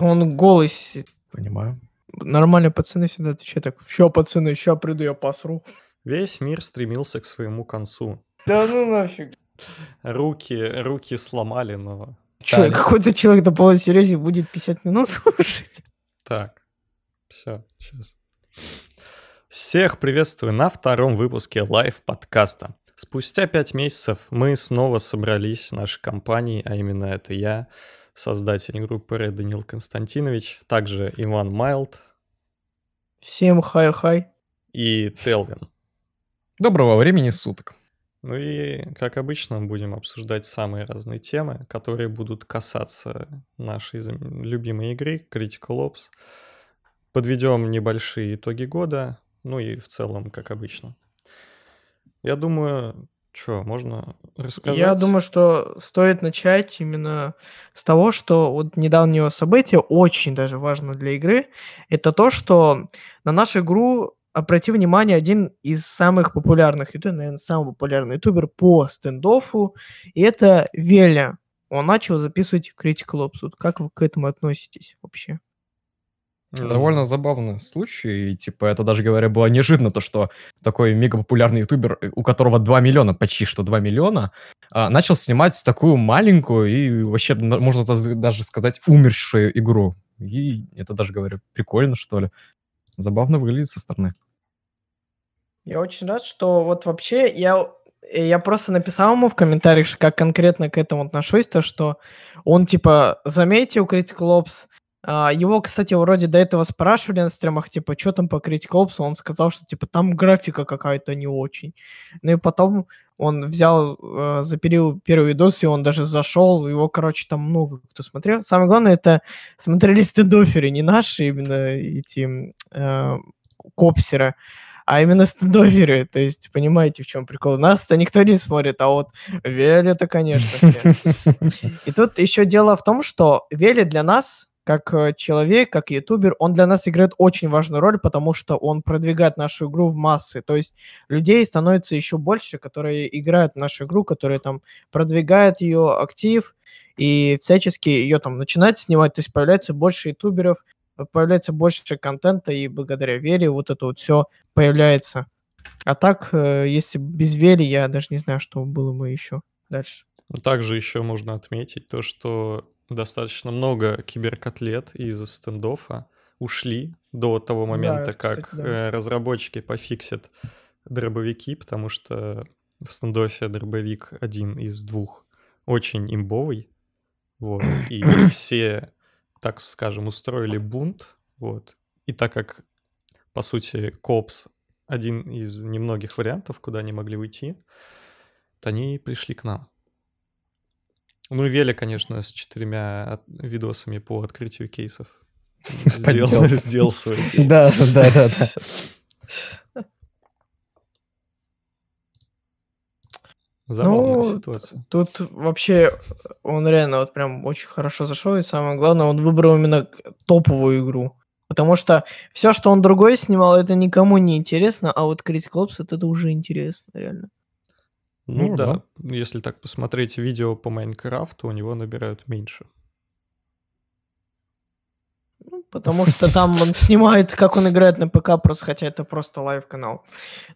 Он голый. Понимаю. Нормальные пацаны всегда отвечают так. Ща, пацаны, ща приду, я посру. Весь мир стремился к своему концу. Да ну нафиг. Руки, руки сломали, но... Че, какой-то человек на полном серьезе будет 50 минут слушать? Так, все, сейчас. Всех приветствую на втором выпуске лайв-подкаста. Спустя пять месяцев мы снова собрались, нашей компанией, а именно это я, создатель группы Red Данил Константинович, также Иван Майлд Всем хай-хай. и Телвин. Доброго времени суток. Ну и, как обычно, будем обсуждать самые разные темы, которые будут касаться нашей любимой игры Critical Ops. Подведем небольшие итоги года, ну и в целом, как обычно. Я думаю, что, можно рассказать? Я думаю, что стоит начать именно с того, что вот недавнего события, очень даже важно для игры, это то, что на нашу игру обрати внимание один из самых популярных ютуберов, наверное, самый популярный ютубер по стендофу, и это Веля. Он начал записывать Critical Ops. Вот как вы к этому относитесь вообще? М, Довольно забавный случай. И, типа, это даже, говоря, было неожиданно, то, что такой мегапопулярный ютубер, э, у которого 2 миллиона, почти что 2 миллиона, а, начал снимать такую маленькую и вообще, можно даже сказать, умершую игру. И это даже, говорю, прикольно, что ли. Забавно выглядит со стороны. Я очень рад, что вот вообще я, э, я просто написал ему в комментариях, что как конкретно к этому отношусь, то что он типа заметил Critical Ops, его, кстати, вроде до этого спрашивали на стримах, типа, что там по Critical Ops, он сказал, что типа там графика какая-то не очень. Ну и потом он взял, э, запилил первый видос, и он даже зашел, его, короче, там много кто смотрел. Самое главное, это смотрели стендоферы, не наши именно эти э, копсеры, а именно стендоферы. То есть, понимаете, в чем прикол? Нас-то никто не смотрит, а вот Веля-то, конечно. И тут еще дело в том, что Вели для нас, как э, человек, как ютубер, он для нас играет очень важную роль, потому что он продвигает нашу игру в массы. То есть людей становится еще больше, которые играют в нашу игру, которые там продвигают ее актив и всячески ее там начинают снимать. То есть появляется больше ютуберов, появляется больше контента, и благодаря Вере вот это вот все появляется. А так, э, если без Вери, я даже не знаю, что было бы еще дальше. Ну, Также еще можно отметить то, что достаточно много киберкотлет из стендофа ушли до того Да, момента, кстати, как да. э, разработчики пофиксят дробовики, потому что в стендофе дробовик один из двух очень имбовый, вот, и все, так скажем, устроили бунт, вот, и так как, по сути, Копс один из немногих вариантов, куда они могли уйти, то они пришли к нам. Ну, и Веля, конечно, с четырьмя видосами по открытию кейсов сделал, сделал свой. Да, да, да, да. Забавная Ну, ситуация. Тут вообще он реально вот прям очень хорошо зашел, и самое главное, он выбрал именно топовую игру. Потому что все, что он другой снимал, это никому не интересно, а вот Critical Ops это уже интересно, реально. Ну, ну да, если так посмотреть видео по Майнкрафту, у него набирают меньше. Потому что там он снимает, как он играет на ПК, просто хотя это просто live-канал.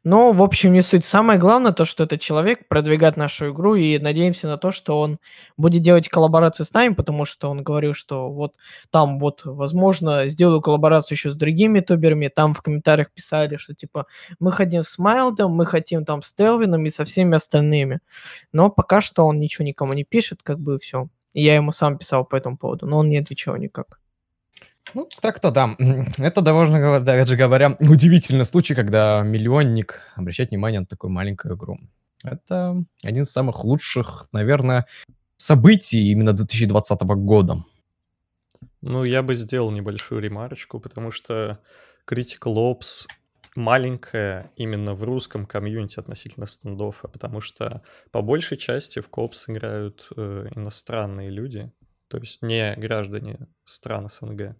Но, в общем, не суть. Самое главное то, что этот человек продвигает нашу игру, и надеемся на то, что он будет делать коллаборацию с нами, потому что он говорил, что вот там вот, возможно, сделаю коллаборацию еще с другими ютуберами, там в комментариях писали, что типа мы хотим с Майлдом, мы хотим там с Телвином и со всеми остальными. Но пока что он ничего никому не пишет, как бы все. Я ему сам писал по этому поводу, но он не отвечал никак. Ну, так-то да. Это довольно, даже говоря, удивительный случай, когда миллионник обращает внимание на такую маленькую игру. Это один из самых лучших, наверное, событий именно 2020 года. Ну, я бы сделал небольшую ремарочку, потому что Critical Ops маленькая именно в русском комьюнити относительно стендофа, потому что по большей части в Копс играют э, иностранные люди, то есть не граждане стран СНГ.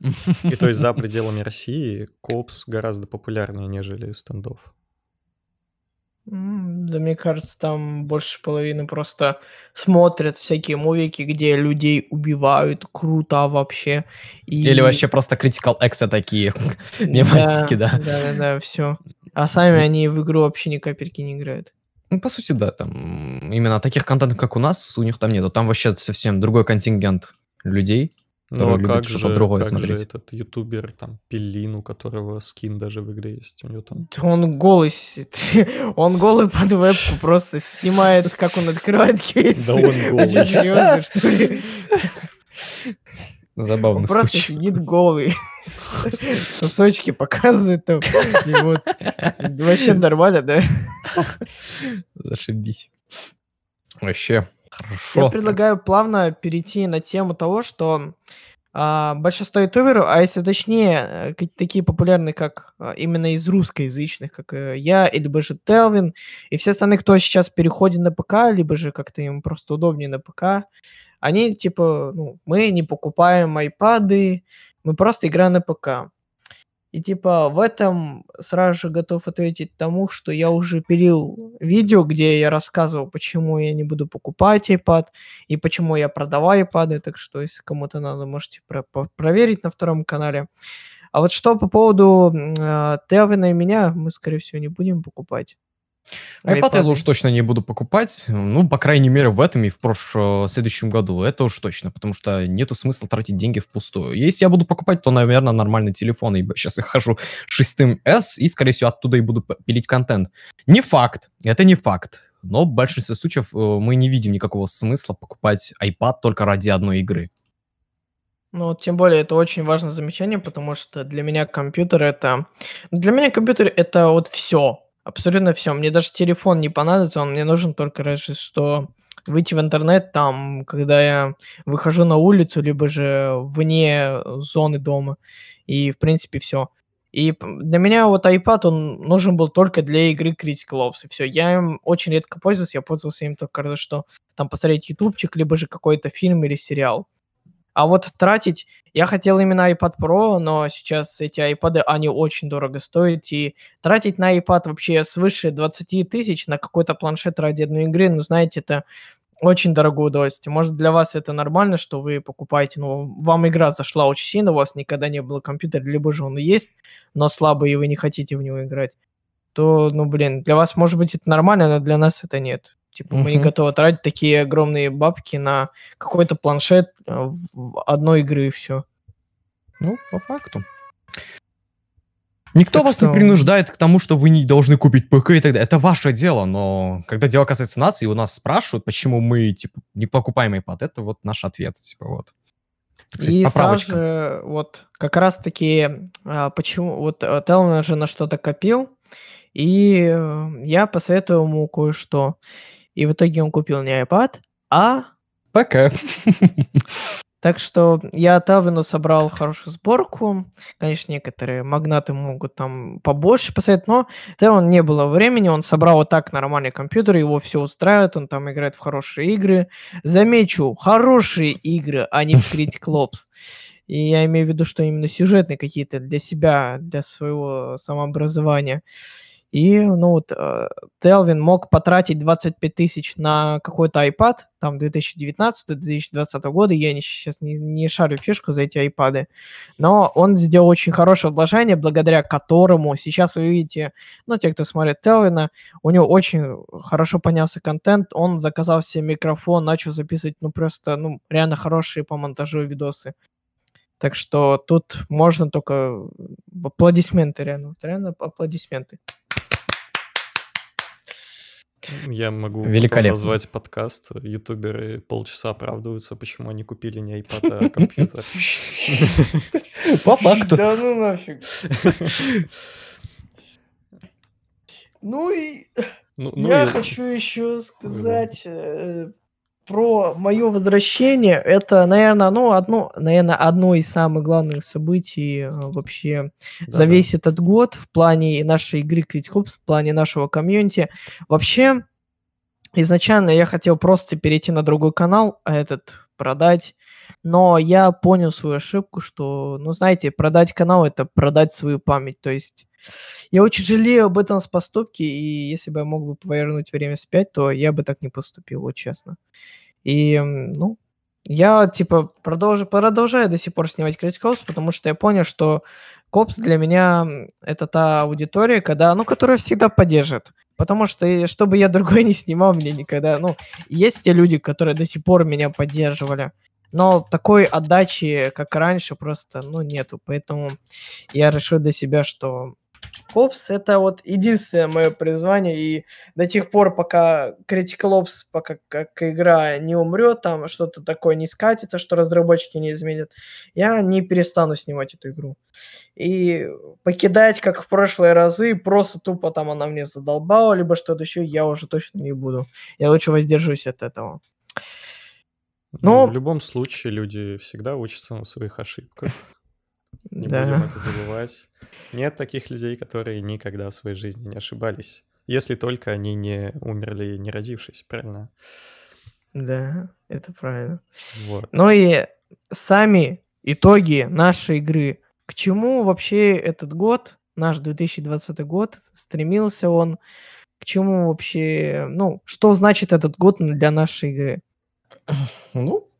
И то есть за пределами России Копс гораздо популярнее, нежели стендов. Да, мне кажется, там больше половины просто смотрят всякие мувики, где людей убивают, круто вообще. Или И вообще просто Critical X такие мемасики, да, да. да, да, да, все. А сами они в игру вообще ни капельки не играют. Ну, по сути, да, там именно таких контентов, как у нас, у них там нету. Там вообще совсем другой контингент людей, Ну а как же, другое как же этот ютубер, там, Пелин, у которого скин даже в игре есть, у него там... Он голый, он голый под вебку просто снимает, как он открывает кейсы. Да он А голый. серьезно, что ли? Забавный Он просто сидит голый. Сосочки показывает там. И вот. Вообще нормально, да? Зашибись. Вообще, Я хорошо. предлагаю плавно перейти на тему того, что а, большинство ютуберов, а если точнее, э, такие популярные, как а, именно из русскоязычных, как э, я, либо же Телвин, и все остальные, кто сейчас переходит на ПК, либо же как-то им просто удобнее на ПК, они типа, ну, мы не покупаем айпады, мы просто играем на ПК. И типа в этом сразу же готов ответить тому, что я уже пилил видео, где я рассказывал, почему я не буду покупать iPad и почему я продаваю iPad. Так что, если кому-то надо, можете про- по- проверить на втором канале. А вот что по поводу м, а, Телвина и меня, мы, скорее всего, не будем покупать. iPad я уж точно не буду покупать, ну, по крайней мере, в этом и в прошлом, следующем году, это уж точно, потому что нету смысла тратить деньги впустую. Если я буду покупать, то, наверное, нормальный телефон, ибо сейчас я хожу шестым S, и, скорее всего, оттуда и буду пилить контент. Не факт, это не факт, но в большинстве случаев э, мы не видим никакого смысла покупать iPad только ради одной игры. Ну, тем более, это очень важное замечание, потому что для меня компьютер это... Для меня компьютер это вот все. Абсолютно все. Мне даже телефон не понадобится, он мне нужен только разве что выйти в интернет там, когда я выхожу на улицу, либо же вне зоны дома. И, в принципе, все. И для меня вот iPad, он нужен был только для игры Critical Ops, и все. Я им очень редко пользовался, я пользовался им только разве что там посмотреть ютубчик, либо же какой-то фильм или сериал. А вот тратить... Я хотел именно iPad Pro, но сейчас эти iPad, они очень дорого стоят. И тратить на iPad вообще свыше 20 тысяч на какой-то планшет ради одной игры, ну, знаете, это очень дорогое удовольствие. Может, для вас это нормально, что вы покупаете, ну, вам игра зашла очень сильно, у вас никогда не было компьютера, либо же он есть, но слабый, и вы не хотите в него играть, то, ну, блин, для вас, может быть, это нормально, но для нас это нет. Типа, мы не готовы тратить такие огромные бабки на какой-то планшет э, одной игры и все. Ну, по факту. Никто Так вас что- не принуждает к тому, что вы не должны купить ПК и так далее. Это ваше дело, но когда дело касается нас, и у нас спрашивают, почему мы, типа, не покупаем iPad, это вот наш ответ, типа, вот. Сказать, И сразу поправочка. же, вот, как раз-таки, а, почему, вот э, Телман же на что-то копил, и э, я посоветую ему кое-что. И в итоге он купил не iPad, а ПК. Так что я Телвину собрал хорошую сборку. Конечно, некоторые магнаты могут там побольше посоветовать, но Телвин не было времени, он собрал вот так нормальный компьютер, его все устраивает, он там играет в хорошие игры. Замечу, хорошие игры, а не в Critical Ops. И я имею в виду, что именно сюжетные какие-то для себя, для своего самообразования. И, ну вот, э, Телвин мог потратить 25 тысяч на какой-то iPad, там 2019-2020 года, я не, сейчас не, не шарю фишку за эти iPad, но он сделал очень хорошее вложение, благодаря которому сейчас вы видите, ну, те, кто смотрит Телвина, у него очень хорошо понялся контент, он заказал себе микрофон, начал записывать, ну, просто, ну, реально хорошие по монтажу видосы. Так что тут можно только аплодисменты, реально, реально аплодисменты. Я могу назвать подкаст. Ютуберы полчаса оправдываются, почему они купили не iPad, а компьютер. По факту. Да ну нафиг. Ну и Ну, ну я и- хочу еще сказать э, про мое возвращение. Это, наверное, ну, одно, наверное, одно из самых главных событий э, вообще за Да-да. весь этот год в плане нашей игры Ops, в плане нашего комьюнити. Вообще, изначально я хотел просто перейти на другой канал, а этот продать. Но я понял свою ошибку, что, ну, знаете, продать канал это продать свою память. То есть я очень жалею об этом с поступке, и если бы я мог бы повернуть время вспять, то я бы так не поступил, вот честно. И, ну, я, типа, продолжу, продолжаю до сих пор снимать Critical Ops, потому что я понял, что Копс для меня это та аудитория, когда, ну, которая всегда поддержит. Потому что, чтобы я другой не снимал, мне никогда, ну, есть те люди, которые до сих пор меня поддерживали, но такой отдачи, как раньше, просто, ну, нету. Поэтому я решил для себя, что Копс это вот единственное мое призвание, и до тех пор, пока Critical Ops, пока как игра не умрет, там что-то такое не скатится, что разработчики не изменят, я не перестану снимать эту игру. И покидать, как в прошлые разы, просто тупо там она мне задолбала, либо что-то еще, я уже точно не буду. Я лучше воздержусь от этого. Ну, Ну, в любом случае люди всегда учатся на своих ошибках. Не будем да. это забывать. Нет таких людей, которые никогда в своей жизни не ошибались. Если только они не умерли, не родившись, правильно? Да, это правильно. Вот. Ну и сами итоги нашей игры. К чему вообще этот год, наш 2020 год, стремился он? К чему вообще, ну, что значит этот год для нашей игры? Ну,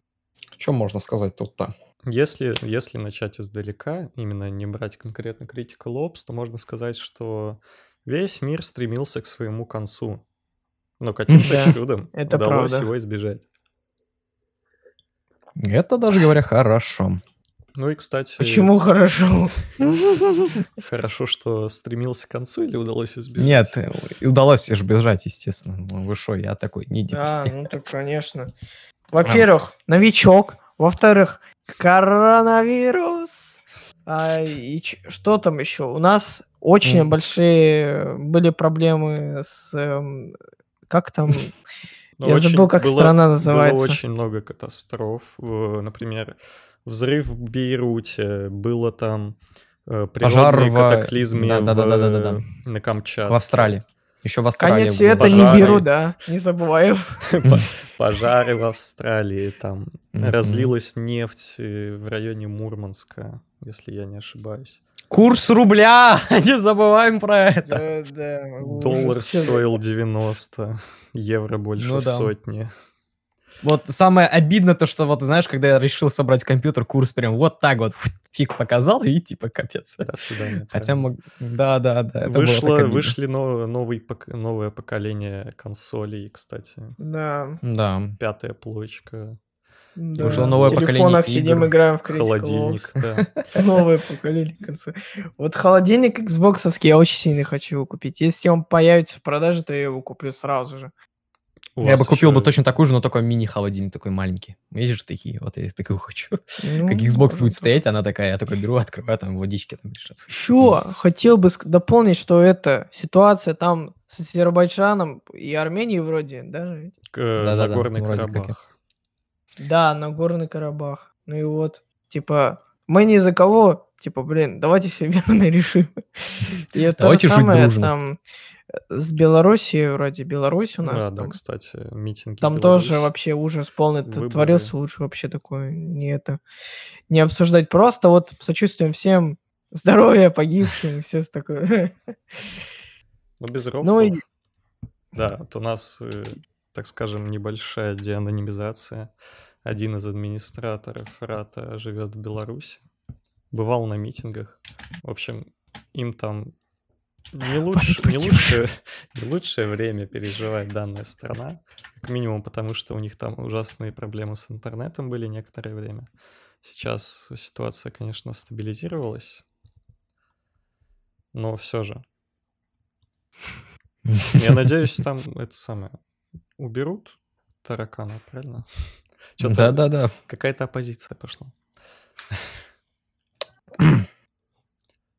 что можно сказать тут-то? Если, если начать издалека, именно не брать конкретно Critical Ops, то можно сказать, что весь мир стремился к своему концу. Но каким-то Да, чудом это удалось правда. его избежать. Это даже говоря хорошо. Ну и, кстати, Почему хорошо? хорошо, что стремился к концу или удалось избежать? Нет, э, удалось избежать, естественно. Ну, вы шо, я такой не депресс. ну так, конечно. Во-первых, новичок. Во-вторых, коронавирус. А, и ч- что там еще? У нас очень М. большие были проблемы с... эм, как там? Но Я забыл, как страна называется. Было очень много катастроф. В- Например, взрыв в Бейруте, было там э, Пожар природные в- катаклизмы Да-да-да-да-да-да. в- на Камчатке. В Австралии. Еще в Австралии. Конец было. света не пожары. беру, да. Не забываем. По- Пожары в Австралии, там разлилась нефть э, в районе Мурманска, если я не ошибаюсь. Курс рубля! Не забываем про это. Да, да. Доллар стоил 90, евро больше Ну да. сотни. Вот самое обидно то, что вот знаешь, когда я решил собрать компьютер, курс прям вот так вот фиг показал и типа капец. До свидания. Хотя, мог- да, да, да. Вышло, вышли но- новый, пок- новое поколение консолей, кстати. Да, Да. Пятая плойка, да. Вышло новое В поколение телефонах сидим, игр. играем в Critical холодильник, да. Новое поколение консоль. Вот холодильник Xbox я очень сильно хочу его купить. Если он появится в продаже, то я его куплю сразу же. У Я бы купил бы ещё- точно такую же, но такой мини-холодильник, такой маленький. Видишь такие? Вот я такую хочу. Ну, Как Xbox может будет стоять, она такая, я такой беру, открываю, там водички там лежат. Еще хотел бы дополнить, что это ситуация там с Азербайджаном и Арменией вроде? К- э, Да-да-да, Нагорный как Карабах. Да, Нагорный Карабах. Ну и вот, типа, мы ни за кого, типа, блин, давайте все мирно решим. И то же самое там с Белоруссией вроде, Беларусь у нас А, да, там. кстати, митинги. Там в тоже вообще ужас полный Выборы. творился, лучше вообще такое не это не обсуждать. Просто вот сочувствуем всем здоровья погибшим, все с такое. Ну, без Ну и- рофлов. Да, вот у нас, э, так скажем, небольшая деанонимизация. Один из администраторов РАТа живет в Беларуси. Бывал на митингах. В общем, им там не, лучше, не, лучшее, не лучшее время переживает данная страна. Как минимум потому, что у них там ужасные проблемы с интернетом были некоторое время. Сейчас ситуация, конечно, стабилизировалась. Но все же. Я надеюсь, там это самое уберут таракана, правильно? Да-да-да. какая-то оппозиция пошла.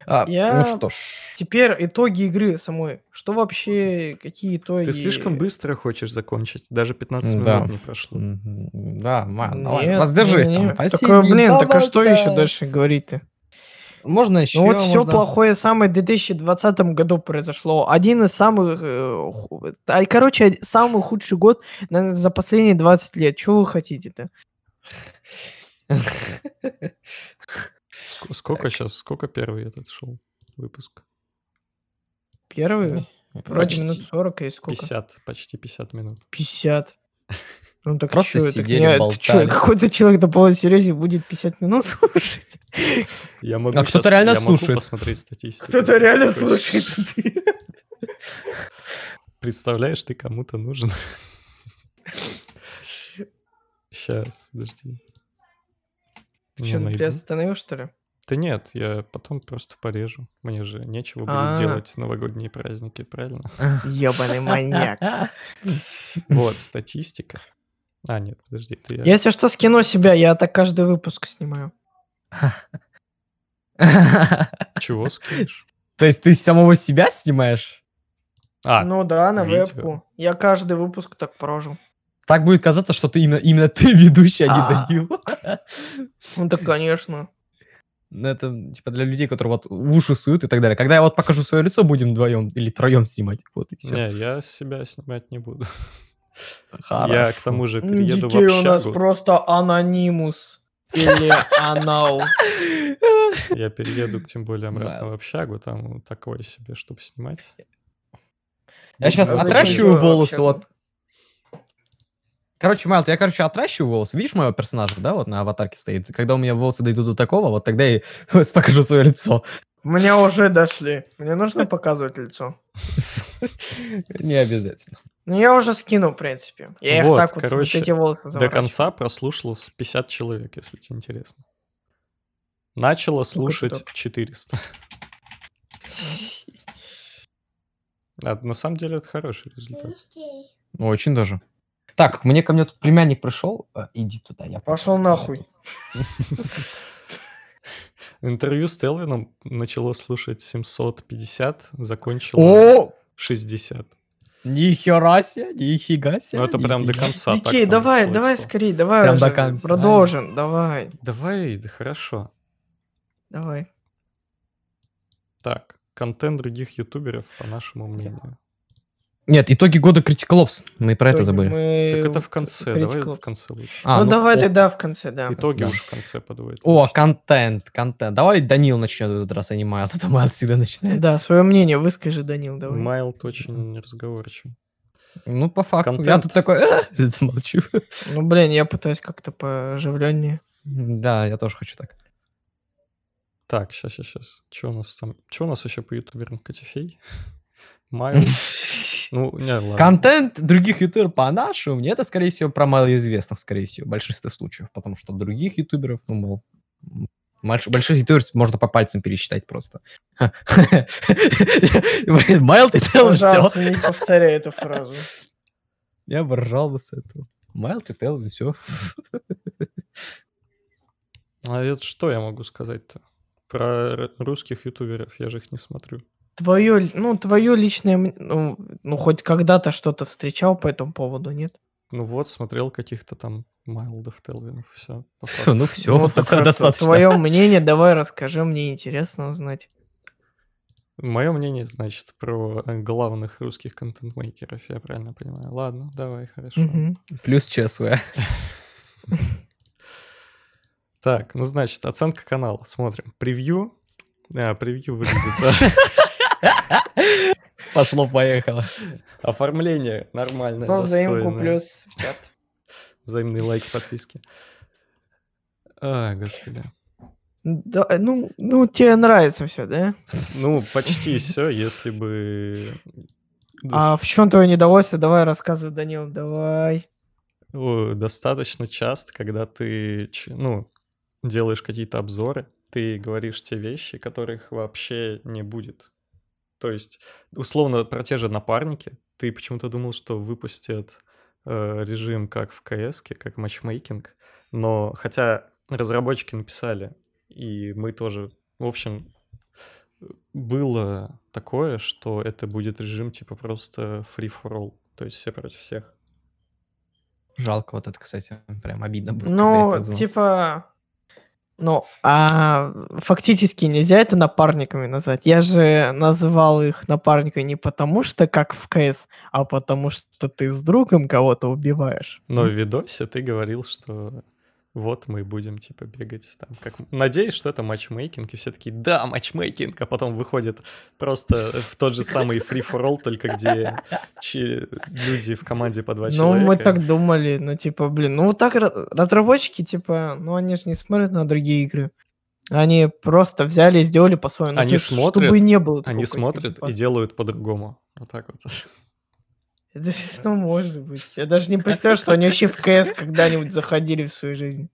А, Я- Ну что ж. Теперь итоги игры самой. Что вообще, какие итоги? Ты слишком быстро хочешь закончить. Даже 15 Да. минут не прошло. Да, ман, давай, Нет, воздержись не, не. там. Так, посиди, блин, так а что еще дальше говорить-то? Можно еще. Ну вот все плохое самое в 2020 году произошло. Один из самых... э, ху- а, Короче, самый худший год наверное, за последние 20 лет. Чего вы хотите-то? Ск- Сколько сейчас, сколько первый этот шел выпуск? Первый? Вроде Почти. минут 40 и сколько? 50, почти 50 минут. 50. Ну так Просто чё, так сидели, ты чё, болтали. какой-то человек на полной серьезе будет 50 минут слушать? Я могу А кто-то реально я могу слушает. посмотреть статистику. Кто-то реально слушает. ты- Представляешь, ты кому-то нужен. Сейчас, подожди. Ты что, найду. приостановил, что ли? Да нет, я потом просто порежу. Мне же нечего будет А. делать новогодние праздники, правильно? Ебаный маньяк. Вот, статистика. А, нет, подожди, ты я... Если что, скину себя, я так каждый выпуск снимаю. Чего скинешь? То есть ты самого себя снимаешь? А, ну да, на видео. вебку. Я каждый выпуск так прожу. Так будет казаться, что ты именно, именно ты ведущий, а не А. Данил. Ну так, конечно. Ну, это типа для людей, которые вот в уши суют и так далее. Когда я вот покажу свое лицо, будем вдвоем или троем снимать. Вот и все. не, я себя снимать не буду. Я к тому же перееду в Детей у нас общагу. просто анонимус. Или анал. Я перееду, тем более, обратно в общагу, там такое себе, чтобы снимать. Я сейчас зачем отращиваю волосы, вот. Короче, Майл, я, короче, отращиваю волосы. Видишь моего персонажа, да, вот на аватарке стоит? Когда у меня волосы дойдут до такого, вот тогда я вот покажу свое лицо. Мне уже дошли. Мне нужно показывать лицо. Не обязательно. Ну, я уже скину, в принципе. Я их Вот, так вот, вот короче, эти волосы До конца прослушало с 50 человек, если тебе интересно. Начало слушать так. 400. А, на самом деле это хороший результат. Очень даже. Так, мне ко мне тут племянник пришел. А, Иди туда, я Пошел нахуй. Интервью с Телвином начало слушать 750, закончило О, 60. нихера себе, нифига себе. Ну это прям до конца. там давай, давай скорее, давай Прям уже. до конца. Продолжим, давай, Давай, да хорошо. давай. Так, контент других ютуберов, по нашему мнению. Нет, итоги года Critical Ops. Мы про это Итоги забыли. мы Так это в конце, давай Critical в конце лучше. А, ну, давай о- тогда в конце, да. Итоги да. уж в конце подводят. О, контент, контент. Давай Данил начнет в этот раз, а не Майл. А то Майл всегда начинает. Да, свое мнение выскажи, Данил, давай. Майлд очень разговорчив. Ну, по факту. Я Контент. тут такой, «А», замолчу. Ну, блин, я пытаюсь как-то пооживленнее. Да, я тоже хочу так. Так, сейчас, сейчас, сейчас. Что у нас там? Что у нас еще по ютуберам? Котифей? Майл? Ну, не, ладно. Контент других ютуберов по нашему, мне это, скорее всего, про малоизвестных, скорее всего, в большинстве случаев. Потому что других ютуберов, ну, мол, больших ютуберов можно по пальцам пересчитать просто. Майл, ты делал все. Не повторяй эту фразу. Я бы ржал бы с этого. Майл, ты делал все. А это что я могу сказать-то? Про русских ютуберов я же их не смотрю. Твое, ну, твое личное, ну, ну, хоть когда-то что-то встречал по этому поводу, нет? Ну вот, смотрел каких-то там Майлдов, Телвинов, все. Ну все, Ну, так это достаточно. Твое мнение, давай расскажи, мне интересно узнать. Мое мнение, значит, про э, главных русских контент-мейкеров, я правильно понимаю. Ладно, давай, хорошо. Мгм. Плюс ЧСВ. Так, ну значит, оценка канала. Смотрим. Превью. А, превью выглядит. да. Пошло-поехало. Оформление нормальное, Кто взаимку плюс в чат. Взаимные лайки, подписки. А, господи. Да, ну, ну, тебе нравится все, да? Ну, почти все, если бы... А в чем твое недовольство? Давай рассказывай, Данил, давай. Достаточно часто, когда ты, ну, делаешь какие-то обзоры, ты говоришь те вещи, которых вообще не будет. То есть, условно, про те же напарники, ты почему-то думал, что выпустят э, режим как в КС, как матчмейкинг, но хотя разработчики написали, и мы тоже, в общем, было такое, что это будет режим типа просто free for all, то есть все против всех. Жалко вот это, кстати, прям обидно было. Ну, типа... Ну, а фактически нельзя это напарниками назвать. Я же называл их напарниками не потому, что как в КС, а потому что ты с другом кого-то убиваешь. Но в видосе ты говорил, что вот мы будем, типа, бегать там. Как... Надеюсь, что это матчмейкинг, и все таки да, матчмейкинг, а потом выходит просто в тот же самый free-for-all, только где люди в команде по два Ну, человека. мы так думали, ну, типа, блин, ну, вот так ра- разработчики, типа, ну, они же не смотрят на другие игры. Они просто взяли и сделали по-своему. Ну, Они смотрят, чтобы не было Они смотрят и копипаста. делают по-другому. Вот так вот. Это ну, может быть. Я даже не представляю, что они вообще в КС когда-нибудь заходили в свою жизнь.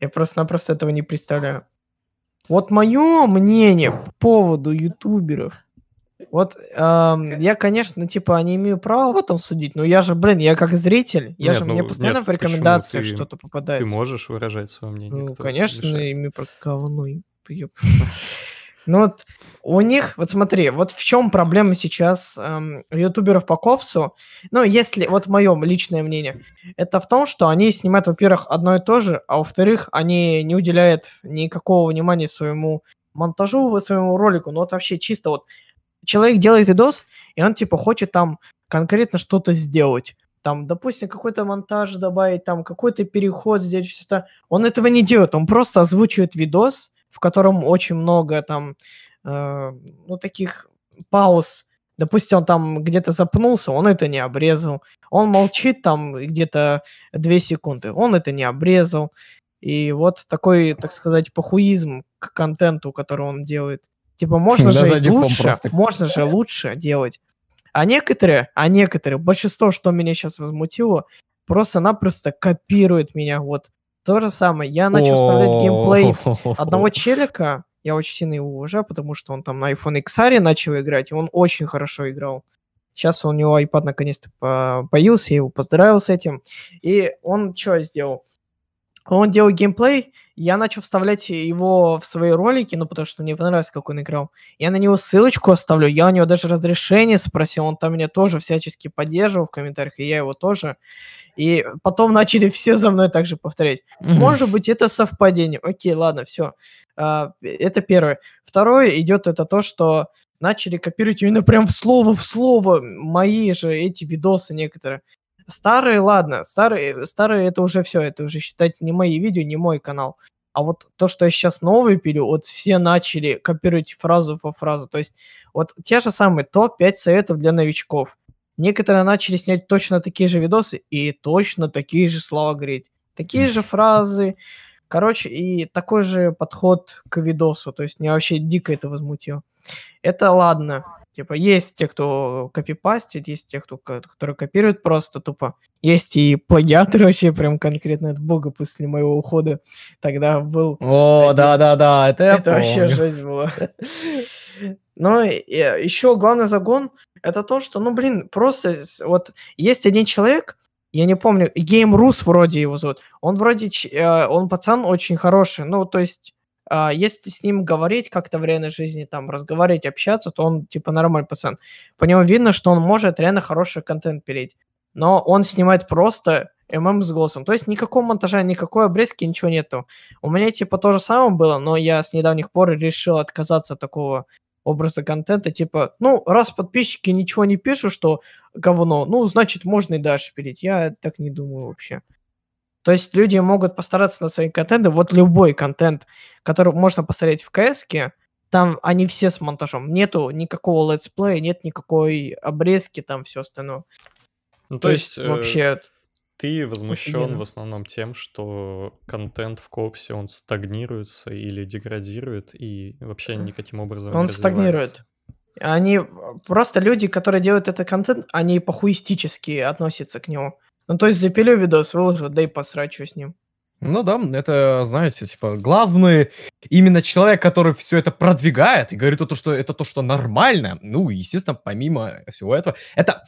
Я просто-напросто этого не представляю. Вот мое мнение по поводу ютуберов. Вот эм, я, конечно, типа, не имею права в этом судить, но я же, блин, я как зритель, я Нет, же, мне ну, постоянно нет, в рекомендациях? Ты- что-то Ты попадается. можешь выражать свое мнение. Ну, конечно, ими про говно. Ну вот у них, вот смотри, вот в чем проблема сейчас эм, ютуберов по копсу, ну, если, вот мое личное мнение, это в том, что они снимают, во-первых, одно и то же, а во-вторых, они не уделяют никакого внимания своему монтажу, своему ролику, ну вот вообще чисто вот человек делает видос, и он типа хочет там конкретно что-то сделать. Там, допустим, какой-то монтаж добавить, там какой-то переход сделать, это. Он этого не делает, он просто озвучивает видос, в котором очень много там, э, ну, таких пауз. Допустим, он там где-то запнулся, он это не обрезал. Он молчит там где-то 2 секунды, он это не обрезал. И вот такой, так сказать, похуизм к контенту, который он делает. Типа, можно Да, же лучше, просто. можно же лучше делать. А некоторые, а некоторые, большинство, что меня сейчас возмутило, просто-напросто копирует меня. Вот то же самое. Я начал вставлять геймплей одного челика. Я очень сильно его уважаю, потому что он там на iPhone XR начал играть, и он очень хорошо играл. Сейчас у него iPad наконец-то по- появился, я его поздравил с этим. И он что сделал? Он делал геймплей, я начал вставлять его в свои ролики, ну, потому что мне понравилось, как он играл. Я на него ссылочку оставлю, я у него даже разрешение спросил, он там меня тоже всячески поддерживал в комментариях, и я его тоже. И потом начали все за мной также повторять. Может быть, это совпадение. Окей, ладно, все. Это первое. Второе идет это то, что начали копировать именно прям в слово в слово мои же эти видосы некоторые. Старые, ладно, старые, старые это уже все, это уже считайте не мои видео, не мой канал. А вот то, что я сейчас новые пилю, вот все начали копировать фразу по фразу. То есть вот те же самые топ-5 советов для новичков. Некоторые начали снять точно такие же видосы и точно такие же слова говорить. Такие же фразы. Короче, и такой же подход к видосу. То есть меня вообще дико это возмутило. Это ладно. Типа, есть те, кто копипастит, есть те, кто, ко- которые копируют просто тупо. Есть и плагиаторы вообще прям конкретно от бога после моего ухода. Тогда был О, да-да-да, это я это вообще помню. жесть была. Но еще главный загон это то, что, ну, блин, просто вот есть один человек, я не помню, Game Rus вроде его зовут. Он вроде, э, он пацан очень хороший. Ну, то есть, если с ним говорить как-то в реальной жизни, там, разговаривать, общаться, то он, типа, нормальный пацан. По нему видно, что он может реально хороший контент пилить. Но он снимает просто ММ с голосом. То есть никакого монтажа, никакой обрезки, ничего нету. У меня типа то же самое было, но я с недавних пор решил отказаться от такого образа контента. Типа, ну, раз подписчики ничего не пишут, что говно, ну, значит, можно и дальше пилить. Я так не думаю вообще. То есть люди могут постараться над своим контентом. Вот любой контент, который можно посмотреть в кс там они все с монтажом. Нету никакого летсплея, нет никакой обрезки, там все остальное. Ну, То, есть, вообще... Ты возмущен Офигенно. в основном тем, что контент в копсе, он стагнируется или деградирует, и вообще никаким образом не Он развивается. стагнирует. Они э, просто люди, которые делают этот контент, они похуистически относятся к нему. Ну, то есть запилю видос, выложу, да и посрать, с ним. Ну да, это, знаете, типа, главный именно человек, который все это продвигает и говорит то, что это то, что нормально. Ну, естественно, помимо всего этого, это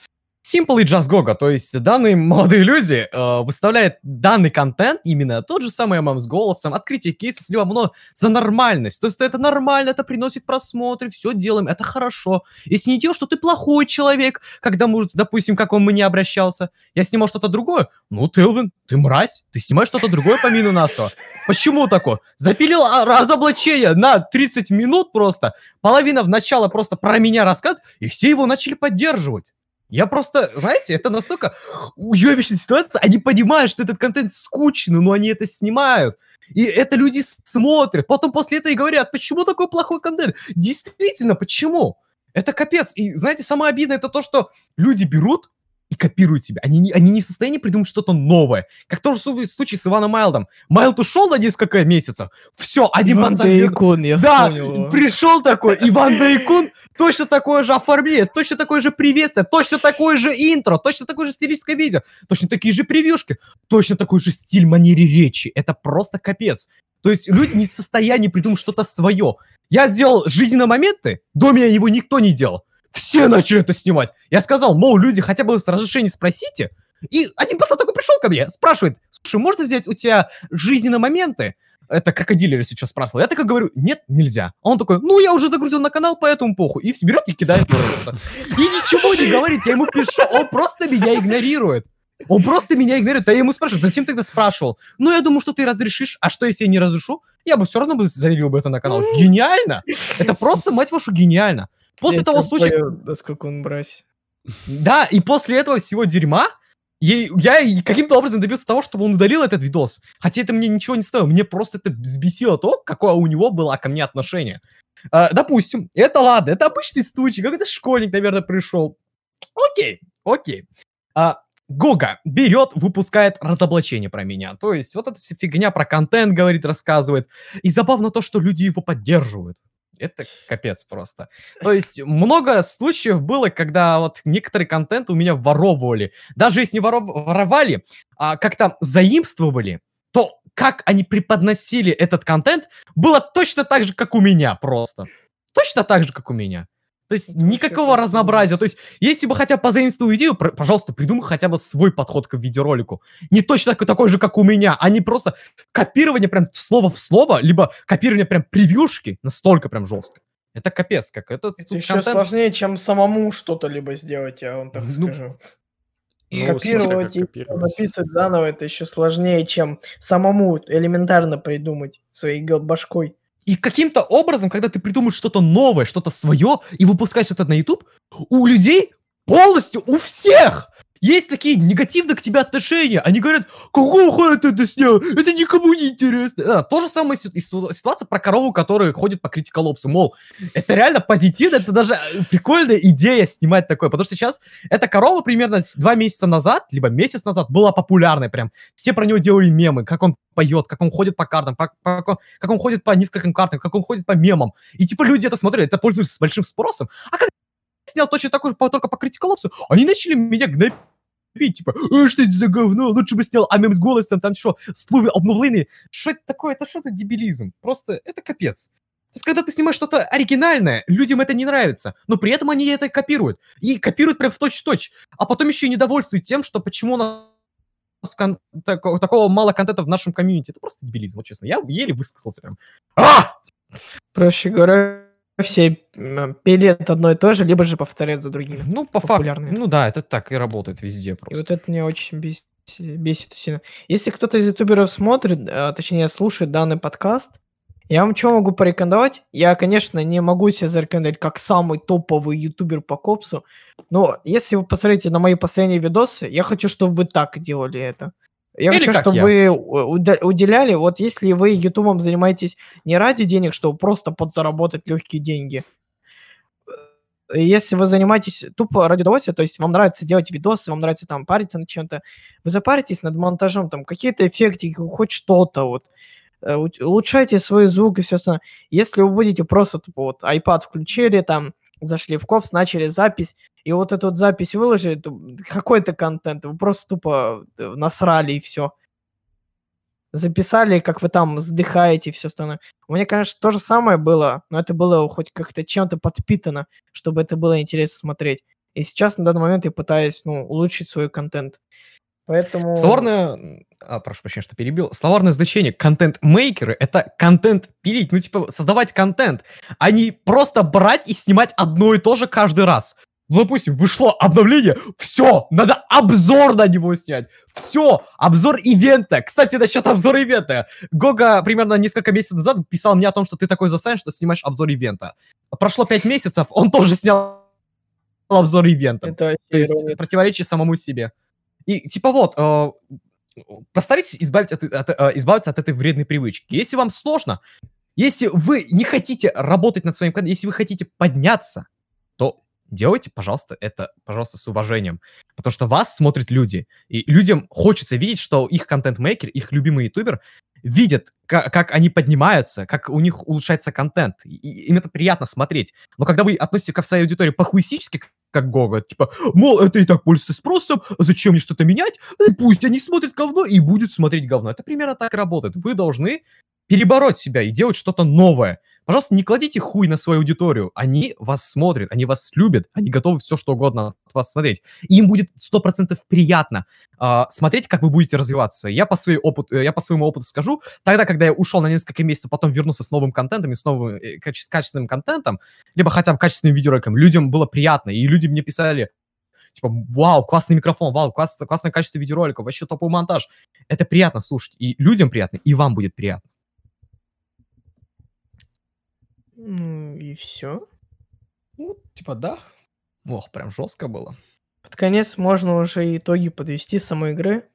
Simple и Just Goga, то есть данные молодые люди э, выставляют данный контент, именно тот же самый мам с голосом, открытие кейсов, либо много за нормальность. То есть это нормально, это приносит просмотры, все делаем, это хорошо. Если не делаешь, что ты плохой человек, когда, может, допустим, как он мне обращался, я снимал что-то другое, ну, Телвин, ты мразь, ты снимаешь что-то другое помимо нашего. Почему такое? Запилил а, разоблачение на 30 минут просто, половина в начало просто про меня рассказывает, и все его начали поддерживать. Я просто, знаете, это настолько уебищная ситуация, они понимают, что этот контент скучный, но они это снимают. И это люди смотрят. Потом после этого и говорят, почему такой плохой контент? Действительно, почему? Это капец. И знаете, самое обидное это то, что люди берут и копируют тебя. Они, не- они не в состоянии придумать что-то новое. Как тоже в случае с Иваном Майлдом. Майлд ушел на несколько месяцев. Все, один Иван Дайкон, я да, вспомнил пришел такой Иван Дайкун, точно такое же оформление, точно такое же приветствие, точно такое же интро, точно такое же стилистическое видео, точно такие же превьюшки, точно такой же стиль манере речи. Это просто капец. То есть люди не в состоянии придумать что-то свое. Я сделал жизненные моменты, до меня его никто не делал. Все начали это снимать. Я сказал, мол, люди, хотя бы с разрешения спросите. И один пацан такой пришел ко мне, спрашивает, слушай, можно взять у тебя жизненные моменты? Это крокодилер, что, спрашивал. Я так и говорю, нет, нельзя. А он такой, ну, я уже загрузил на канал, поэтому похуй. И берет и кидает просто. И ничего не говорит, я ему пишу, он просто меня игнорирует. Он просто меня игнорирует. А я ему спрашиваю, зачем тогда спрашивал? Ну, я думаю, что ты разрешишь. А что, если я не разрешу? Я бы все равно бы завелил бы это на канал. Гениально! Это просто, мать вашу, гениально. После Я того случая, понял, насколько он мразь. да, и после этого всего дерьма я, я каким-то образом добился того, чтобы он удалил этот видос. Хотя это мне ничего не стоило. Мне просто это взбесило то, какое у него было ко мне отношение. А, допустим, это ладно, это обычный случай, какой-то школьник, наверное, пришел. Окей, окей. А, Гога берет, выпускает разоблачение про меня. То есть вот эта фигня про контент говорит, рассказывает. И забавно то, что люди его поддерживают. Это капец просто. То есть много случаев было, когда вот некоторый контент у меня воровывали. Даже если не воров- воровали, а как-то заимствовали, то как они преподносили этот контент, было точно так же, как у меня просто. Точно так же, как у меня. То есть никакого это разнообразия. То есть если бы хотя бы позаимствовал идею, пр- пожалуйста, придумай хотя бы свой подход к видеоролику. Не точно так- такой же, как у меня, а не просто копирование прям слово в слово, либо копирование прям превьюшки настолько прям жестко. Это капец, как это, Это еще контент- сложнее, чем самому что-то либо сделать, я вам так Ну, скажу. Ну, копировать и копировать. написать заново это еще сложнее, чем самому элементарно придумать своей гол- башкой. И каким-то образом, когда ты придумаешь что-то новое, что-то свое, и выпускаешь это на YouTube, у людей полностью, у всех есть такие негативные к тебе отношения. Они говорят, какого хуя ты это снял? Это никому не интересно. А, то же самое ситуация про корову, которая ходит по критиколопсу. Мол, это реально позитивно, это даже э, прикольная идея снимать такое. Потому что сейчас эта корова примерно два месяца назад, либо месяц назад была популярной прям. Все про него делали мемы, как он поет, как он ходит по картам, по- по- как, он, как он ходит по нескольким картам, как он ходит по мемам. И типа люди это смотрели, это пользуется большим спросом. А я снял точно такой же, по- только по критиколопсу, они начали меня гнобить. Типа, «Э, что это за говно? Лучше бы снял а мем с голосом, там что, слове обновленные. Что это такое? Это что за дебилизм? Просто это капец. То есть, когда ты снимаешь что-то оригинальное, людям это не нравится, но при этом они это копируют. И копируют прям в точь-в-точь. А потом еще и недовольствуют тем, что почему у кон- тако- такого мало контента в нашем комьюнити. Это просто дебилизм, вот честно. Я еле высказался прям. А! Проще говоря, все м, пилят одно и то же, либо же повторяют за другими. Ну, по факту. Ну да, это так и работает везде И просто. вот это меня очень бесит, бесит сильно. Если кто-то из ютуберов смотрит, а, точнее слушает данный подкаст, я вам что могу порекомендовать? Я, конечно, не могу себя зарекомендовать как самый топовый ютубер по копсу, но если вы посмотрите на мои последние видосы, я хочу, чтобы вы так делали это. Я Или хочу, чтобы я. вы уда- уделяли, вот если вы ютубом занимаетесь не ради денег, чтобы просто подзаработать легкие деньги, э, если вы занимаетесь тупо ради удовольствия, то есть вам нравится делать видосы, вам нравится там париться над чем-то, вы запаритесь над монтажом, там какие-то эффектики, хоть что-то, вот, э, улучшайте свой звук и все остальное. Если вы будете просто тупо вот iPad включили, там, зашли в копс, начали запись, и вот эту вот запись выложили, то какой-то контент, вы просто тупо э, насрали и все. Записали, как вы там вздыхаете и все остальное. У меня, конечно, то же самое было, но это было хоть как-то чем-то подпитано, чтобы это было интересно смотреть. И сейчас на данный момент я пытаюсь, ну, улучшить свой контент. Поэтому... Словарное, а, прошу прощения, что перебил. Словарное значение контент-мейкеры — это контент пилить, ну, типа, создавать контент, а не просто брать и снимать одно и то же каждый раз. Ну, допустим, вышло обновление, все, надо обзор на него снять. Все, обзор ивента. Кстати, насчет обзора ивента. Гога примерно несколько месяцев назад писал мне о том, что ты такой застанешь, что снимаешь обзор ивента. Прошло пять месяцев, он тоже снял обзор ивента. Это То есть противоречие самому себе. И типа вот, э, постарайтесь избавить от, от- э, избавиться от этой вредной привычки. Если вам сложно, если вы не хотите работать над своим контентом, если вы хотите подняться, то делайте, пожалуйста, это, пожалуйста, с уважением. Потому что вас смотрят люди. И людям хочется видеть, что их контент-мейкер, их любимый ютубер видят, ка- как, они поднимаются, как у них улучшается контент. И- им это приятно смотреть. Но когда вы относитесь ко своей аудитории похуистически, как Гога, типа, мол, это и так пользуется спросом, зачем мне что-то менять? Пусть они смотрят говно и будут смотреть говно. Это примерно так работает. Вы должны перебороть себя и делать что-то новое. Пожалуйста, не кладите хуй на свою аудиторию. Они вас смотрят, они вас любят, они готовы все что угодно от вас смотреть. И им будет 100% приятно а, смотреть, как вы будете развиваться. Я по, своей опыт, э, я по своему опыту скажу, тогда, когда я ушел на несколько месяцев, потом вернулся с новым контентом и с новым э, каче- с качественным контентом, либо хотя бы качественным видеороликом, людям было приятно, и люди мне писали, типа, вау, классный микрофон, вау, класс- классное качество видеоролика, вообще топовый монтаж. Это приятно слушать, и людям приятно, и вам будет приятно. Ну и все. Ну, типа, да. Ох, прям жестко было. Под конец можно уже итоги подвести самой игры.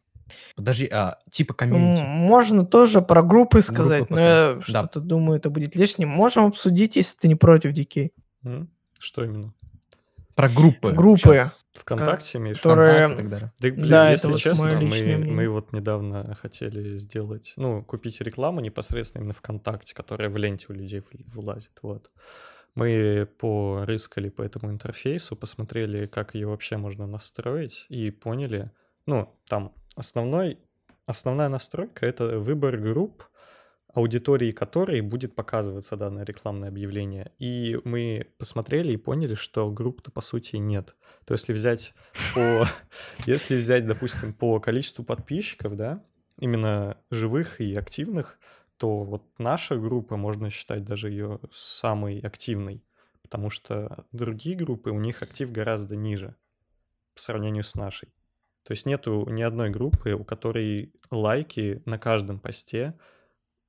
Подожди, а, типа комьюнити. Можно тоже про группы сказать, но потом, я да. что-то думаю, это будет лишним. Можем обсудить, если ты не против, Дикей. Что именно? Про группы. Группы. Щас ВКонтакте имеешь? Которые- ВКонтакте и так далее. Да, блин, Да, это если вот честно, мы, мы вот недавно хотели сделать, ну, купить рекламу непосредственно именно ВКонтакте, которая в ленте у людей вылазит, вот. Мы порыскали по этому интерфейсу, посмотрели, как ее вообще можно настроить, и поняли, ну, там основной, основная настройка — это выбор групп, аудитории которой будет показываться данное рекламное объявление. И мы посмотрели и поняли, что групп-то по сути нет. То есть если взять по, если взять, допустим, по количеству подписчиков, да, именно живых и активных, то вот наша группа, можно считать даже ее самой активной, потому что другие группы, у них актив гораздо ниже по сравнению с нашей. То есть нету ни одной группы, у которой лайки на каждом посте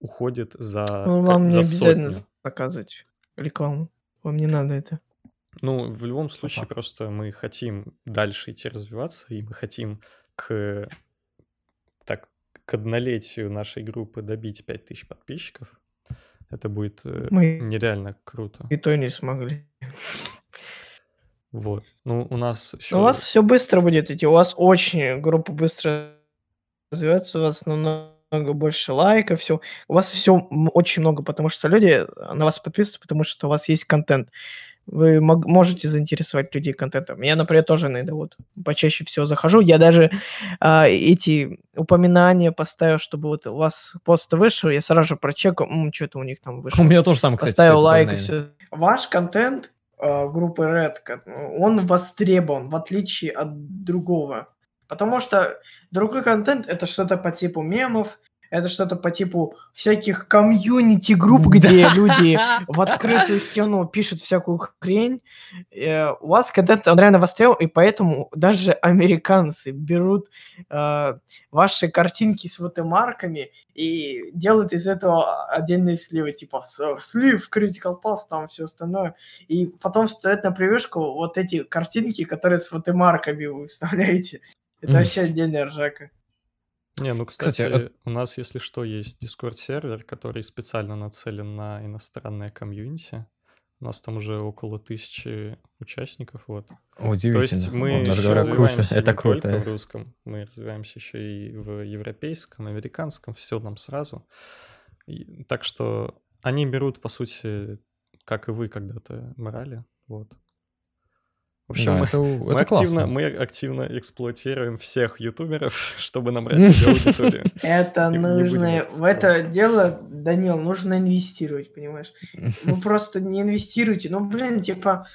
уходят за, Ну, вам не за обязательно сотню. заказывать рекламу. Вам не надо это. Ну, в любом случае, факту. просто мы хотим дальше идти развиваться, и мы хотим к, так, к однолетию нашей группы добить 5000 подписчиков. Это будет э, Мы нереально круто. и то не смогли. Вот. Ну, у нас еще... У вас все быстро будет идти. У вас очень группа быстро развивается, у вас намного больше лайков, все. У вас все очень много, потому что люди на вас подписываются, потому что у вас есть контент. Вы можете заинтересовать людей контентом. Я, например, тоже иногда вот почаще всего захожу. Я даже а, эти упоминания поставил, чтобы вот у вас пост вышел, я сразу же прочекаю, что-то у них там вышло. У меня тоже самое, кстати, Поставил лайк и все. Ваш контент э, группы Red, ко- он востребован, в отличие от другого. Потому что другой контент это что-то по типу мемов, это что-то по типу всяких комьюнити групп, где люди в открытую стену пишут всякую хрень. Э, У вас контент он реально востребован, и поэтому даже американцы берут э, ваши картинки с ватемарками и делают из этого отдельные сливы, типа слив, critical pass, там все остальное. И потом вставляют на превьюшку вот эти картинки, которые с ватемарками вы вставляете. Это вообще отдельная ржака. Не, ну, Кстати, кстати, э- у нас, если что, есть Discord-сервер, который специально нацелен на иностранное комьюнити. У нас там уже около тысячи участников, вот. То Удивительно. есть мы Вот, даже говоря, круто. развиваемся Это не только круто. в русском, мы развиваемся еще и в европейском, американском, все нам сразу. И- так что они берут, по сути, как и вы когда-то брали, вот. В общем, Да, мы, это, мы это активно, классно. мы активно эксплуатируем всех ютуберов, чтобы набрать себе аудиторию. Это нужно, в это дело, Данил, нужно инвестировать, понимаешь? Вы просто не инвестируете. Ну, блин, типа,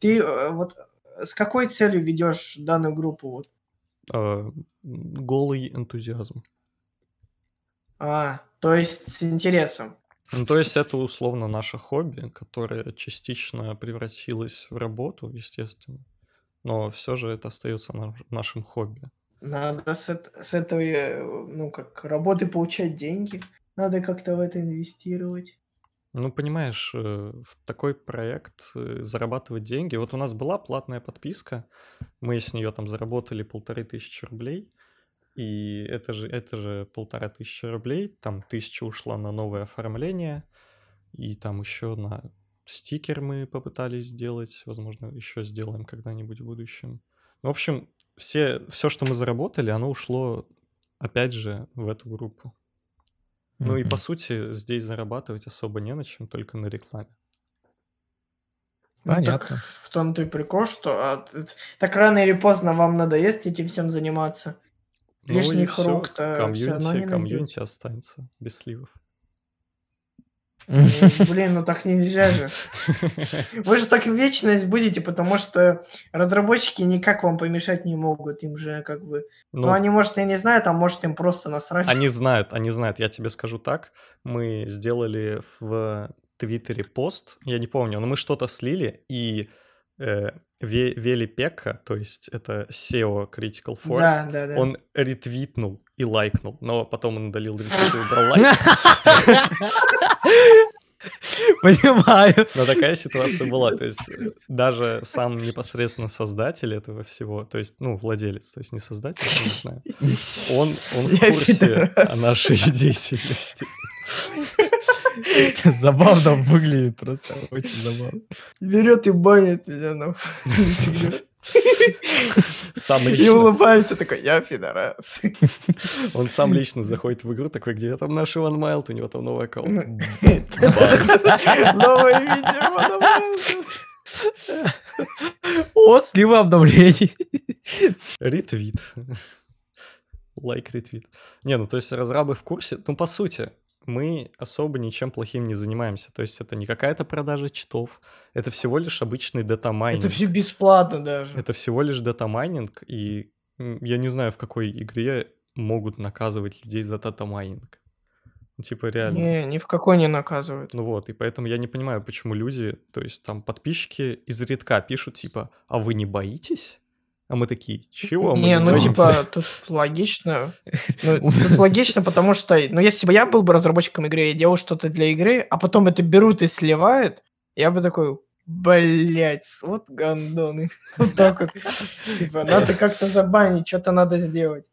ты э, вот с какой целью ведешь данную группу? А, Голый энтузиазм. А, то есть с интересом. Ну, то есть это условно наше хобби, которое частично превратилось в работу, естественно. Но все же это остается наш- нашим хобби. Надо с, с этой, э, ну, как работы получать деньги. Надо как-то в это инвестировать. Ну, понимаешь, э, в такой проект э, зарабатывать деньги. Вот у нас была платная подписка, мы с нее там заработали полторы тысячи рублей, и это же, это же полтора тысячи рублей, там тысяча ушла на новое оформление, и там еще на стикер мы попытались сделать, возможно, еще сделаем когда-нибудь в будущем. В общем, все, все, что мы заработали, оно ушло, опять же, в эту группу. Ну и по сути здесь зарабатывать особо не на чем, только на рекламе. Ну, так Понятно. в том-то и прикол, что а, так рано или поздно вам надоест этим всем заниматься. Ну Лишних все, рук-то все комьюнити, комьюнити останется без сливов. Ну, Блин, ну так нельзя же. Вы же так вечность будете, потому что разработчики никак вам помешать не могут. Им же как бы... Ну, Ну, они, может, и не знают, а может, им просто насрать. Они знают, они знают. Я тебе скажу так. Мы сделали в Твиттере пост, я не помню, но мы что-то слили, и э, Ве- Вели Пекка, то есть это SEO Critical Force, Да, да, да. он ретвитнул и лайкнул, но потом он удалил ретвит и убрал лайк. Понимаю. Но такая ситуация была, то есть э, даже сам непосредственно создатель этого всего, то есть, ну, владелец, то есть не создатель, я не знаю, он, он в курсе о нашей деятельности. Забавно выглядит, просто очень забавно. Берет и банит меня, ну. Сам И лично, улыбается такой, я пидорас. он сам лично заходит в игру, такой, где там наш Иван Майлд, у него там новый аккаунт. Новое видео. О, слива обновлений. Ретвит. Лайк, ретвит. Не, ну то есть разрабы в курсе. Ну, по сути, мы особо ничем плохим не занимаемся. То есть это не какая-то продажа читов, это всего лишь обычный Это data mining. все бесплатно даже. Это всего лишь data mining, и м, я не знаю, в какой игре могут наказывать людей за data mining. Ну, Типа реально. Не, ни в какой не наказывают. Ну вот, и поэтому я не понимаю, почему люди, то есть там подписчики изредка пишут, типа, а вы не боитесь? А мы такие, чего мы Не, ну боимся?» типа, тут логично. Ну, тут логично, потому что, ну, если бы я был бы разработчиком игры, я делал что-то для игры, а потом это берут и сливают, я бы такой, блять, вот гандоны. Вот так вот. Типа, надо как-то забанить, что-то надо сделать.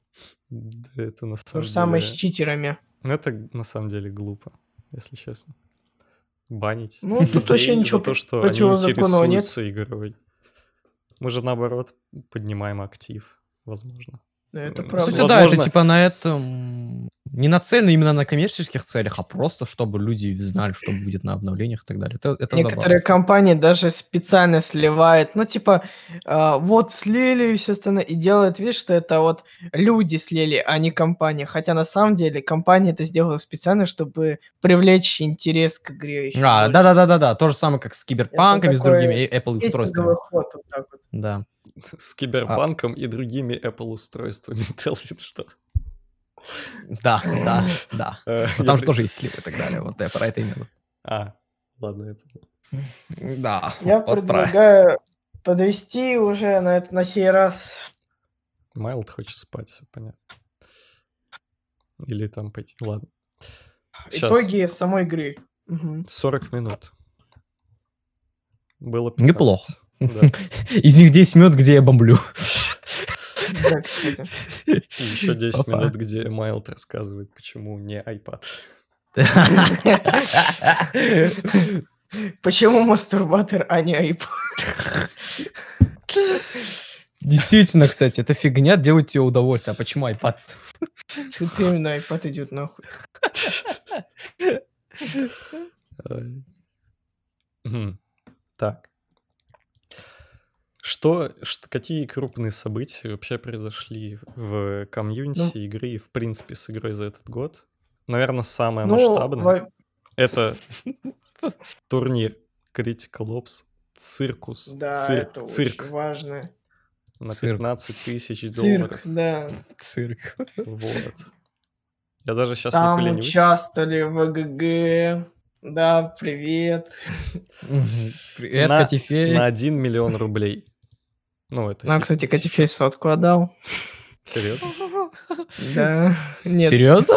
Да, это на То самом же самое с деле... читерами. Ну, это на самом деле глупо, если честно. Банить Ну, тут вообще ничего то, что они интересуются игрой. Мы же, наоборот, поднимаем актив, возможно. Да, Это Ну, правда. сути, да, это типа на этом не нацелено именно на коммерческих целях, а просто чтобы люди знали, что будет на обновлениях и так далее. Это, это Некоторые забавно. компании даже специально сливают, ну, типа, а, вот слили и все остальное, и делают вид, что это вот люди слили, а не компания. Хотя на самом деле компания это сделала специально, чтобы привлечь интерес к игре. ещё А, больше. да-да-да-да-да. То же самое, как с киберпанками, с другими э- Apple устройствами. Ход вот так вот. Да. С киберпанком и другими Apple устройствами. Intelligent, что? Да, да, да. Но там же тоже есть сливы и так далее. Вот я про это именно. А, ладно, я понял. Да. Я вот про- предлагаю подвести уже на, это- на сей раз. Майлд хочет спать, все понятно. Или там пойти. Ладно. Щас. Итоги самой игры. Мгм. 40 минут. Было 15. Неплохо. Да. Из них 10 минут, где я бомблю. Еще 10 Опа. минут, где Майлд рассказывает, почему не iPad. Почему мастурбатор, а не iPad? Действительно, кстати, эта фигня делает тебе удовольствие. А почему iPad? Тут именно iPad идет нахуй. Так. Что, ш- какие крупные события вообще произошли в комьюнити Ну. игры и, в принципе, с игрой за этот год? Наверное, самое Ну, масштабное во- это турнир Critical Ops Circus. да, Цирк, это цирк очень важно. на Цирк. 15 тысяч долларов. Цирк, да. Цирк. Вот. Я даже сейчас не Там поленюсь. участвовали в GG. Да, привет. Привет, На- Катифей. На 1 миллион рублей. Ну, это Нам, си- кстати, Катифей сотку отдал. Серьезно? Да. Нет. Серьезно?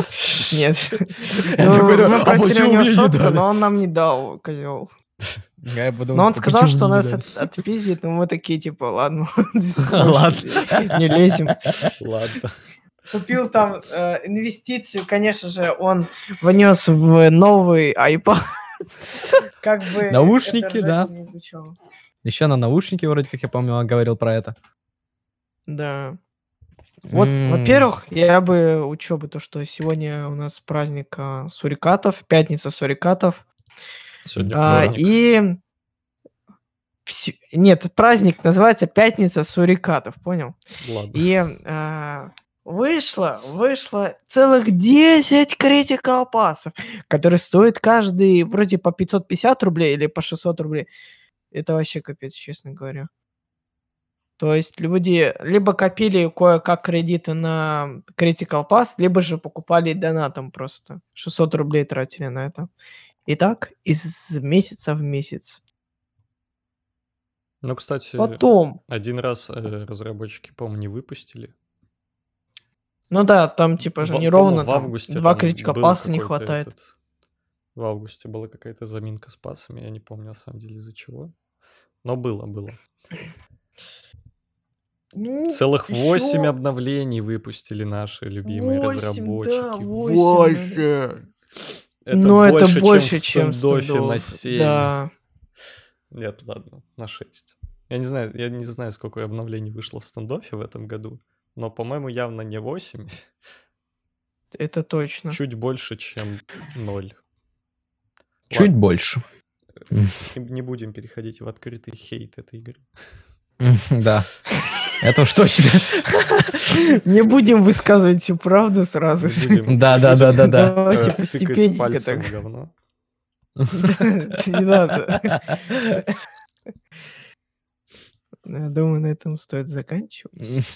Нет. Ну, мы просили у него сотку, но он нам не дал, козел. Я подумал, Но он сказал, что нас от- отпиздит, но мы такие, типа, ладно, здесь Ладно. не лезем. Ладно. Купил там э, инвестицию, конечно же, он внес в новый iPad. Как бы Наушники, да. Еще на наушники, вроде как я помню, он говорил про это. Да. Вот, М, во-первых, я бы учел бы то, что сегодня у нас праздник а, сурикатов, пятница сурикатов. Сегодня А, вторник. и вс- нет, праздник называется пятница сурикатов, понял? Ладно. И а, вышло, вышло целых 10 критикал пассов, которые стоят каждый вроде по 550 рублей или по 600 рублей. Это вообще капец, честно говоря. То есть люди либо копили кое-как кредиты на Critical Pass, либо же покупали донатом просто. 600 рублей тратили на это. И так из месяца в месяц. Ну, кстати, Потом, один раз э, разработчики, по-моему, не выпустили. ну да, там типа же неровно, в августе два был Pass не хватает. этот- В августе была какая-то заминка с пасами, я не помню на самом деле из-за чего. Но было, было. Ну, Целых восемь обновлений выпустили наши любимые Восемь, разработчики. да, восемь, Это Но больше, это больше, чем чем в стендофе на стендов. 7. Да. Нет, ладно, на 6. Я не знаю, я не знаю, сколько обновлений вышло в стендофе в этом году, но, по-моему, явно не 8, Это точно. чуть больше, чем 0. Чуть больше. Не, будем переходить в открытый хейт этой игры. Да. Это уж точно. Не будем высказывать всю правду сразу же. будем, Да, да, да, да, да. Давайте постепенненько так. Не надо. Я думаю, на этом стоит заканчивать.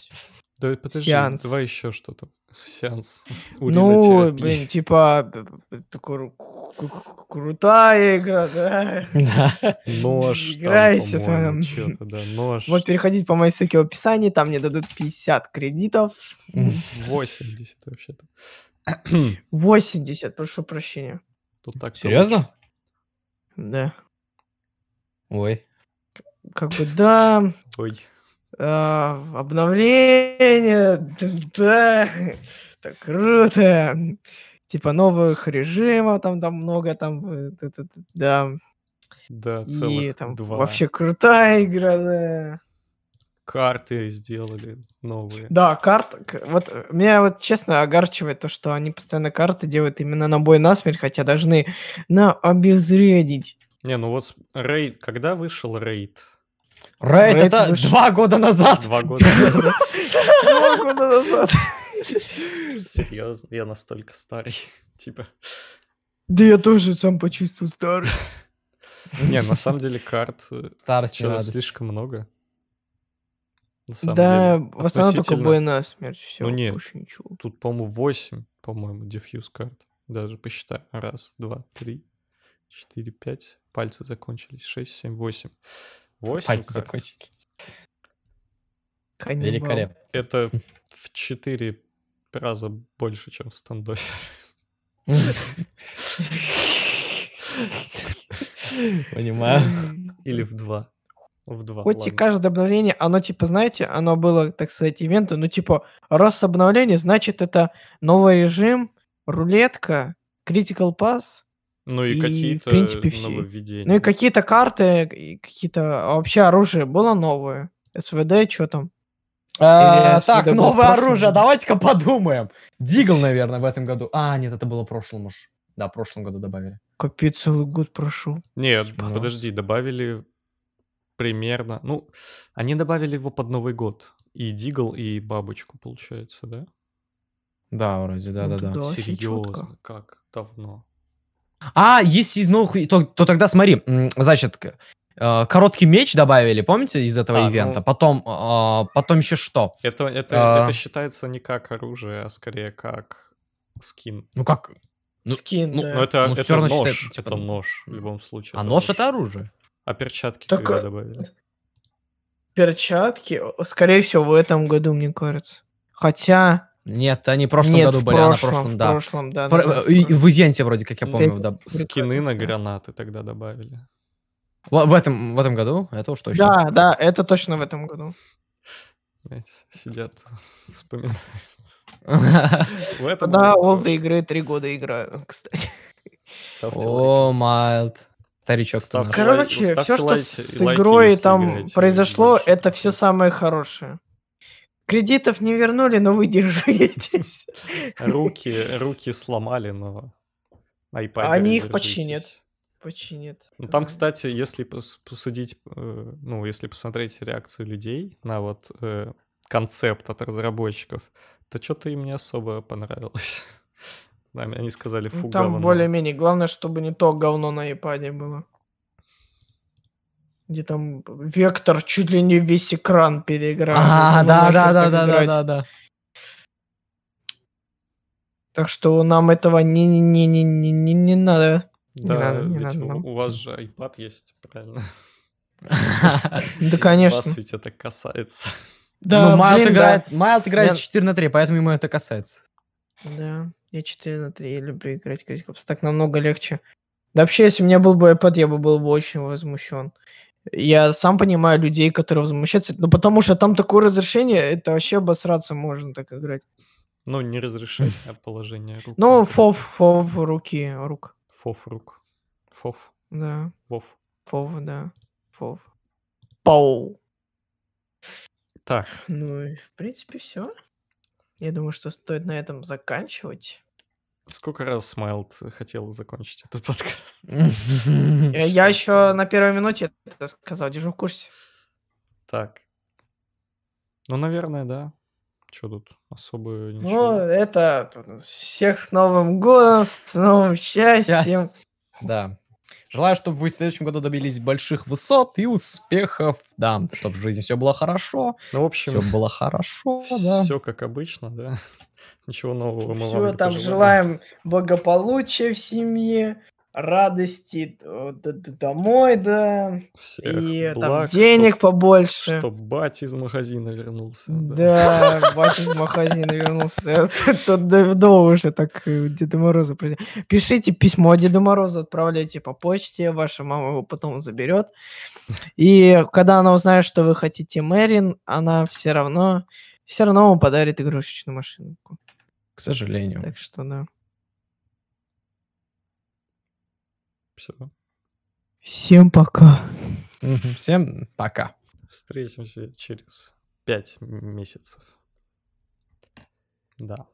Да подожди, Сеанс. давай еще что-то. Сеанс. Ну, блин, типа, такой ру- кру- кру- крутая игра, да. Да. Нож Играйте там. чё-то, да, нож. Вот переходите по моей ссылке в описании, там мне дадут 50 кредитов. 80 вообще-то. 80, прошу прощения. Тут так Серьезно? Да. Ой. Как бы, да. Ой. А, обновление, да, так круто. Типа новых режимов, там, там много, там, э, да. Да, И целых там два. вообще крутая игра, да. Карты сделали новые. Да, карт. Вот э, меня вот честно огорчивает то, что они постоянно карты делают именно на бой насмерть, хотя должны на обезвредить. Не, ну вот рейд, когда вышел рейд? Рейд Рейд это вышел- два года назад. Два года. Два года назад. Серьезно, я настолько старый. Типа. Да я тоже сам почувствовал старость. Не, на самом деле карт э, Старость радость. слишком много. На самом Да, деле. в основном только Относительно- бой насмерть, все, Ну не, больше ничего. Тут, по-моему, 8, по-моему, дефьюз карт. Даже посчитай. Раз, два, три, четыре, пять. Пальцы закончились. Шесть, семь, восемь. Восемь Пальцы карт. закончились. Каннибал. Великолепно. Это в четыре раза больше, чем в стендофе. Понимаю. Или в два. В два. Хоть и каждое обновление, оно типа, знаете, оно было, так сказать, ивентом, ну типа, раз обновление, значит это новый режим, рулетка, Critical Pass, Ну и, и, в какие-то принципе, все. нововведения. ну и какие-то карты, и какие-то а вообще оружие было новое, СВД, что там. А, Так, в новое оружие, году? давайте-ка подумаем. Дигл, наверное, в этом году. А, нет, это было в прошлом уж. Да, в прошлом году добавили. Капец, целый год прошел. Нет, Ну. подожди, добавили примерно... Ну, они добавили его под Новый год. И Дигл, и бабочку, получается, да? Да, вроде, Ну, да-да-да. туда очень чётко. Серьезно, как давно. А, если из новых, то, то тогда смотри, значит, э, короткий меч добавили, помните, из этого А, ивента? ну- Потом, а, потом еще что? Это, это, А. это считается не как оружие, а скорее как скин. Ну как? Ну, Скин, ну, да. Но это, ну, это всё равно нож. считается, типа, это ну, нож в любом случае. А нож это оружие. А перчатки Так, когда а- добавили? Перчатки, скорее всего, в этом году, мне кажется. Хотя... Нет, они в прошлом Нет, году в были, а на прошлом, прошлом, в да. прошлом, да. Про- да, В ивенте вроде, как я помню, да. Скины на гранаты тогда добавили. В в этом, в этом году, это уж точно. Да, да, это точно в этом году. Знаете, сидят, вспоминают. В этом Да, олды игры три года играю, кстати. О. Майлд. Старичок Короче, все, что с игрой там произошло, это все самое хорошее. Кредитов не вернули, но вы держитесь. Руки, руки сломали, но iPad Они их починят. Починит. Ну, там, кстати, если пос- посудить, э, ну, если посмотреть реакцию людей на вот э, концепт от разработчиков, то что-то им не особо понравилось. Они сказали, Ну, фу, там говно». более-менее. Главное, чтобы не то говно на iPad было. Где там вектор чуть ли не весь экран переиграл. А, да, да, да, да, да, да, да. Так что нам этого не, не, не, не, не, не, не надо. Не Да, надо, не ведь надо у, у вас же iPad есть, правильно? Да, конечно. Вас ведь это касается. Да, Майлд играет, Майлд играет Я- 4 на 3, поэтому ему это касается. Да, я 4 на 3 люблю играть в Критикопс. Так намного легче. Да вообще, если у меня был бы iPad, я бы был бы очень возмущен. Я сам понимаю людей, которые возмущаются, ну потому что там такое разрешение, это вообще обосраться можно так играть. Ну, не разрешать, а положение рук. Ну, фов, фов, руки, рук. Фоф рук. Фоф. Да, Вов. фов, да, фов. Пау. Так, Ну в принципе, все. Я думаю, что стоит на этом заканчивать. Сколько раз Смайлд хотел закончить этот подкаст? Я еще на первой минуте это сказал, держу в курсе. Так. Ну, наверное, да. Что тут? Особо Ну, ничего. это всех с Новым годом, с новым счастьем. Да. Желаю, чтобы вы в следующем году добились больших высот и успехов. Да, чтобы в жизни все было хорошо. Ну, в Все общем, было хорошо, да. все как обычно, да. Ничего нового мы вам Все не там желаем благополучия в семье, радости э, домой, да, Всех и там благ, денег побольше. Чтоб батя из магазина вернулся. Да, батя из магазина вернулся. Да, Тут давно уже так э, Деда Мороза. Пишите письмо Деду Морозу, отправляйте по почте, ваша мама его потом заберет. И когда она узнает, что вы хотите Мэрин, она все равно, все равно вам подарит игрушечную машинку. К сожалению. Так что да. Все. Всем пока. Всем пока. Встретимся через пять месяцев. Да.